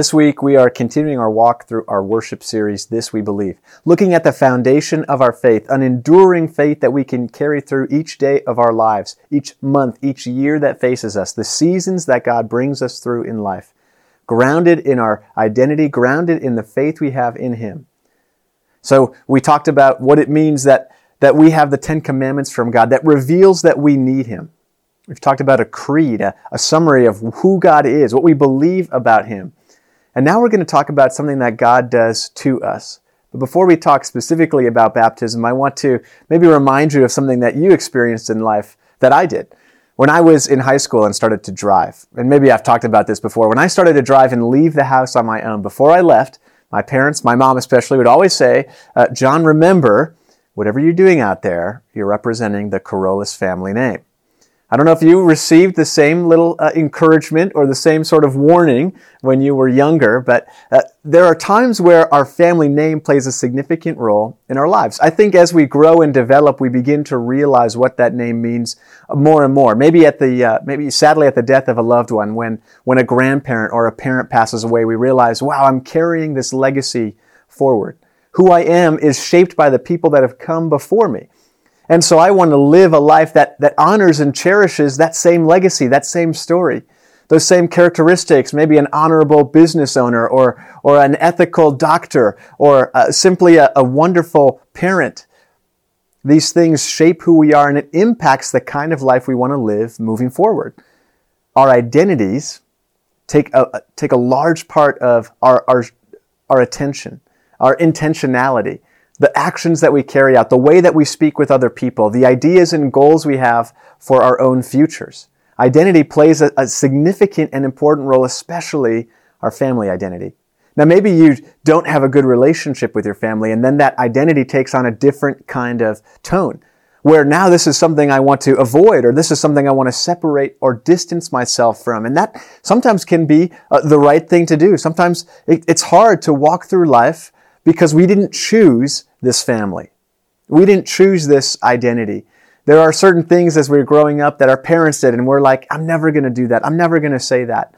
This week, we are continuing our walk through our worship series, This We Believe, looking at the foundation of our faith, an enduring faith that we can carry through each day of our lives, each month, each year that faces us, the seasons that God brings us through in life, grounded in our identity, grounded in the faith we have in Him. So, we talked about what it means that, that we have the Ten Commandments from God that reveals that we need Him. We've talked about a creed, a, a summary of who God is, what we believe about Him and now we're going to talk about something that God does to us. But before we talk specifically about baptism, I want to maybe remind you of something that you experienced in life that I did. When I was in high school and started to drive, and maybe I've talked about this before, when I started to drive and leave the house on my own, before I left, my parents, my mom especially, would always say, uh, John, remember, whatever you're doing out there, you're representing the Corollas family name. I don't know if you received the same little uh, encouragement or the same sort of warning when you were younger, but uh, there are times where our family name plays a significant role in our lives. I think as we grow and develop, we begin to realize what that name means more and more. Maybe at the, uh, maybe sadly at the death of a loved one, when, when a grandparent or a parent passes away, we realize, wow, I'm carrying this legacy forward. Who I am is shaped by the people that have come before me. And so I want to live a life that, that honors and cherishes that same legacy, that same story, those same characteristics, maybe an honorable business owner or, or an ethical doctor or uh, simply a, a wonderful parent. These things shape who we are and it impacts the kind of life we want to live moving forward. Our identities take a, take a large part of our, our, our attention, our intentionality the actions that we carry out, the way that we speak with other people, the ideas and goals we have for our own futures. Identity plays a, a, significant and important role, especially our family identity. Now, maybe you don't have a good relationship with your family, and then that identity takes on a different kind of tone, where now this is something I want to avoid, or this is something I want to separate or distance myself from. And that sometimes can be uh, the right thing to do. Sometimes it, it's hard to walk through life because we didn't choose this family. We didn't choose this identity. There are certain things as we are growing up that our parents did, and we're like, I'm never going to do that. I'm never going to say that.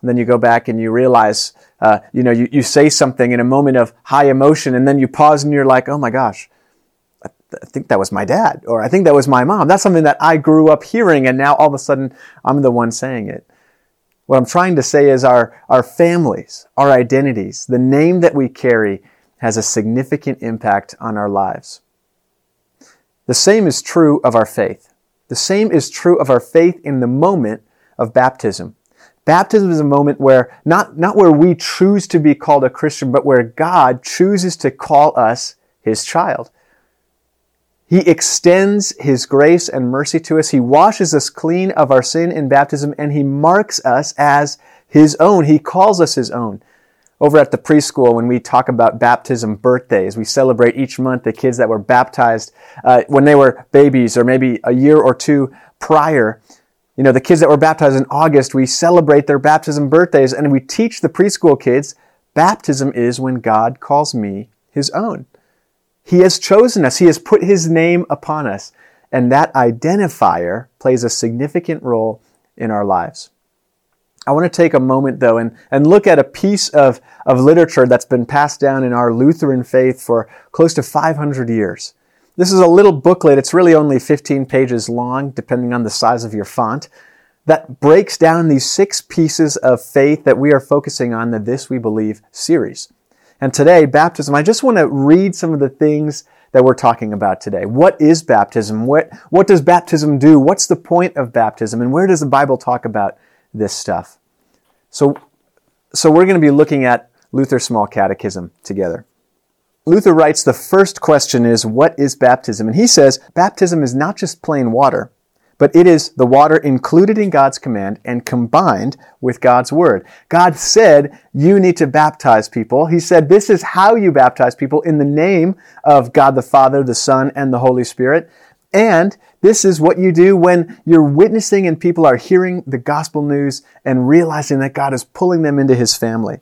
And then you go back and you realize, uh, you know, you, you say something in a moment of high emotion, and then you pause and you're like, oh my gosh, I, th- I think that was my dad, or I think that was my mom. That's something that I grew up hearing, and now all of a sudden I'm the one saying it. What I'm trying to say is our, our families, our identities, the name that we carry has a significant impact on our lives. The same is true of our faith. The same is true of our faith in the moment of baptism. Baptism is a moment where, not, not where we choose to be called a Christian, but where God chooses to call us his child. He extends His grace and mercy to us. He washes us clean of our sin in baptism and He marks us as His own. He calls us His own. Over at the preschool, when we talk about baptism birthdays, we celebrate each month the kids that were baptized uh, when they were babies or maybe a year or two prior. You know, the kids that were baptized in August, we celebrate their baptism birthdays and we teach the preschool kids baptism is when God calls me his own. He has chosen us. He has put his name upon us. And that identifier plays a significant role in our lives. I want to take a moment though and, and look at a piece of, of literature that's been passed down in our Lutheran faith for close to 500 years. This is a little booklet. It's really only 15 pages long, depending on the size of your font, that breaks down these six pieces of faith that we are focusing on the This We Believe series. And today, baptism, I just want to read some of the things that we're talking about today. What is baptism? What, what does baptism do? What's the point of baptism? And where does the Bible talk about this stuff? So, so we're going to be looking at Luther's Small Catechism together. Luther writes the first question is, What is baptism? And he says, Baptism is not just plain water, but it is the water included in God's command and combined with God's word. God said, You need to baptize people. He said, This is how you baptize people in the name of God the Father, the Son, and the Holy Spirit. And this is what you do when you're witnessing and people are hearing the gospel news and realizing that God is pulling them into his family.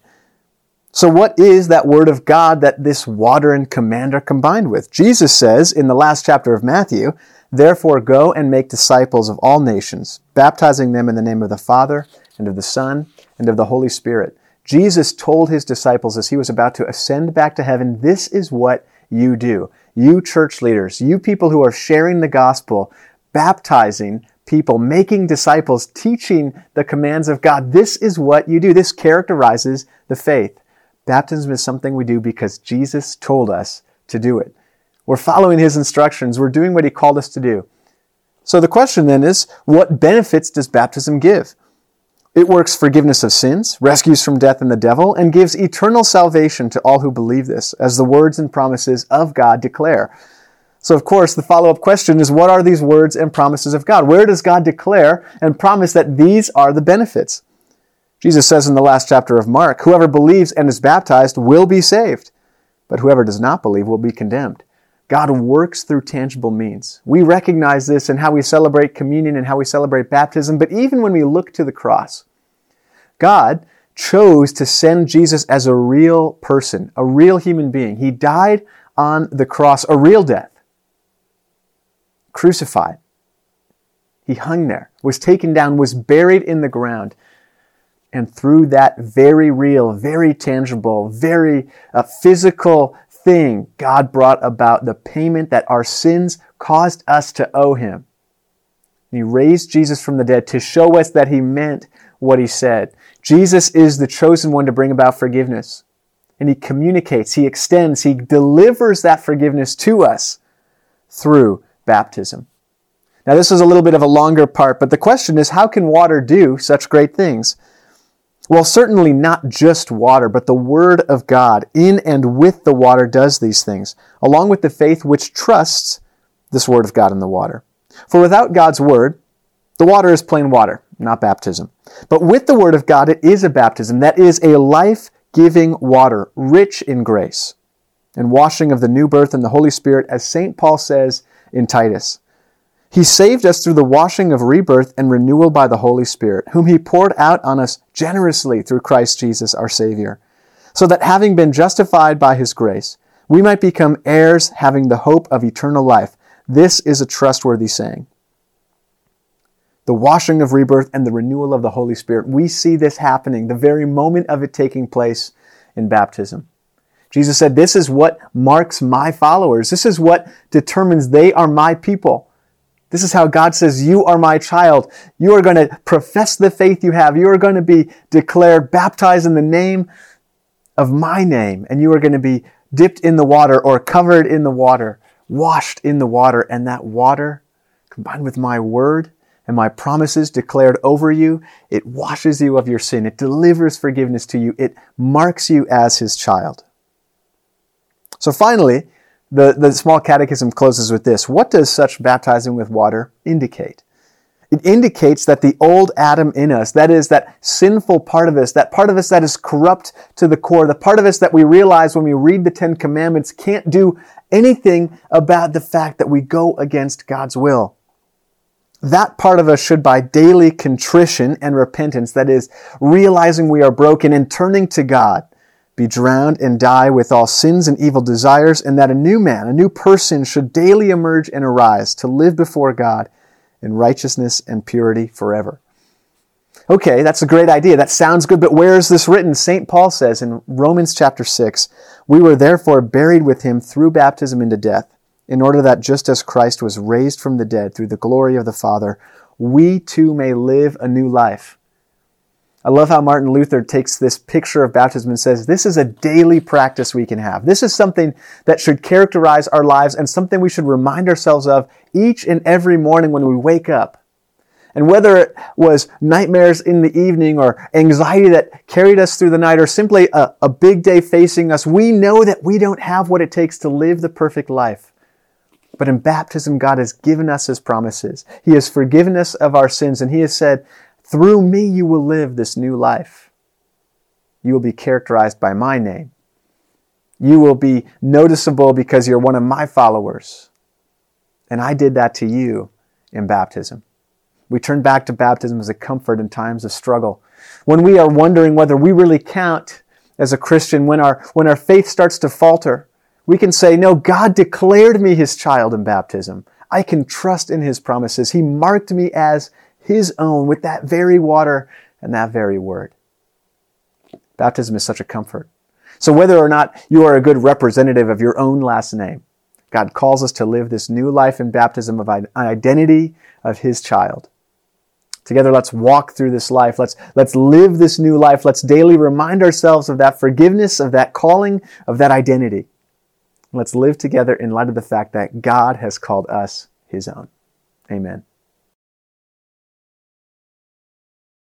So what is that word of God that this water and command are combined with? Jesus says in the last chapter of Matthew, Therefore go and make disciples of all nations, baptizing them in the name of the Father and of the Son and of the Holy Spirit, Jesus told his disciples as he was about to ascend back to heaven, this is what you do. You church leaders, you people who are sharing the gospel, baptizing people, making disciples, teaching the commands of God. This is what you do. This characterizes the faith. Baptism is something we do because Jesus told us to do it. We're following his instructions. We're doing what he called us to do. So the question then is, what benefits does baptism give? It works forgiveness of sins, rescues from death and the devil, and gives eternal salvation to all who believe this, as the words and promises of God declare. So, of course, the follow up question is what are these words and promises of God? Where does God declare and promise that these are the benefits? Jesus says in the last chapter of Mark, whoever believes and is baptized will be saved, but whoever does not believe will be condemned. God works through tangible means. We recognize this in how we celebrate communion and how we celebrate baptism, but even when we look to the cross, God chose to send Jesus as a real person, a real human being. He died on the cross, a real death, crucified. He hung there, was taken down, was buried in the ground. And through that very real, very tangible, very uh, physical thing, God brought about the payment that our sins caused us to owe Him. He raised Jesus from the dead to show us that He meant what He said. Jesus is the chosen one to bring about forgiveness. And He communicates, He extends, He delivers that forgiveness to us through baptism. Now, this is a little bit of a longer part, but the question is how can water do such great things? Well, certainly not just water, but the Word of God in and with the water does these things, along with the faith which trusts this Word of God in the water. For without God's Word, the water is plain water, not baptism. But with the Word of God, it is a baptism. That is a life giving water, rich in grace and washing of the new birth and the Holy Spirit, as St. Paul says in Titus. He saved us through the washing of rebirth and renewal by the Holy Spirit, whom He poured out on us generously through Christ Jesus our Savior, so that having been justified by His grace, we might become heirs having the hope of eternal life. This is a trustworthy saying. The washing of rebirth and the renewal of the Holy Spirit. We see this happening the very moment of it taking place in baptism. Jesus said, This is what marks my followers. This is what determines they are my people. This is how God says, You are my child. You are going to profess the faith you have. You are going to be declared baptized in the name of my name. And you are going to be dipped in the water or covered in the water, washed in the water. And that water, combined with my word and my promises declared over you, it washes you of your sin. It delivers forgiveness to you. It marks you as his child. So finally, the, the small catechism closes with this. What does such baptizing with water indicate? It indicates that the old Adam in us, that is, that sinful part of us, that part of us that is corrupt to the core, the part of us that we realize when we read the Ten Commandments can't do anything about the fact that we go against God's will. That part of us should, by daily contrition and repentance, that is, realizing we are broken and turning to God, be drowned and die with all sins and evil desires, and that a new man, a new person should daily emerge and arise to live before God in righteousness and purity forever. Okay, that's a great idea. That sounds good, but where is this written? St. Paul says in Romans chapter 6, We were therefore buried with him through baptism into death, in order that just as Christ was raised from the dead through the glory of the Father, we too may live a new life. I love how Martin Luther takes this picture of baptism and says, this is a daily practice we can have. This is something that should characterize our lives and something we should remind ourselves of each and every morning when we wake up. And whether it was nightmares in the evening or anxiety that carried us through the night or simply a, a big day facing us, we know that we don't have what it takes to live the perfect life. But in baptism, God has given us His promises. He has forgiven us of our sins and He has said, through me, you will live this new life. You will be characterized by my name. You will be noticeable because you're one of my followers. And I did that to you in baptism. We turn back to baptism as a comfort in times of struggle. When we are wondering whether we really count as a Christian, when our, when our faith starts to falter, we can say, No, God declared me his child in baptism. I can trust in his promises. He marked me as his own with that very water and that very word. Baptism is such a comfort. So whether or not you are a good representative of your own last name, God calls us to live this new life in baptism of identity of His child. Together, let's walk through this life. Let's, let's live this new life. Let's daily remind ourselves of that forgiveness, of that calling, of that identity. Let's live together in light of the fact that God has called us His own. Amen.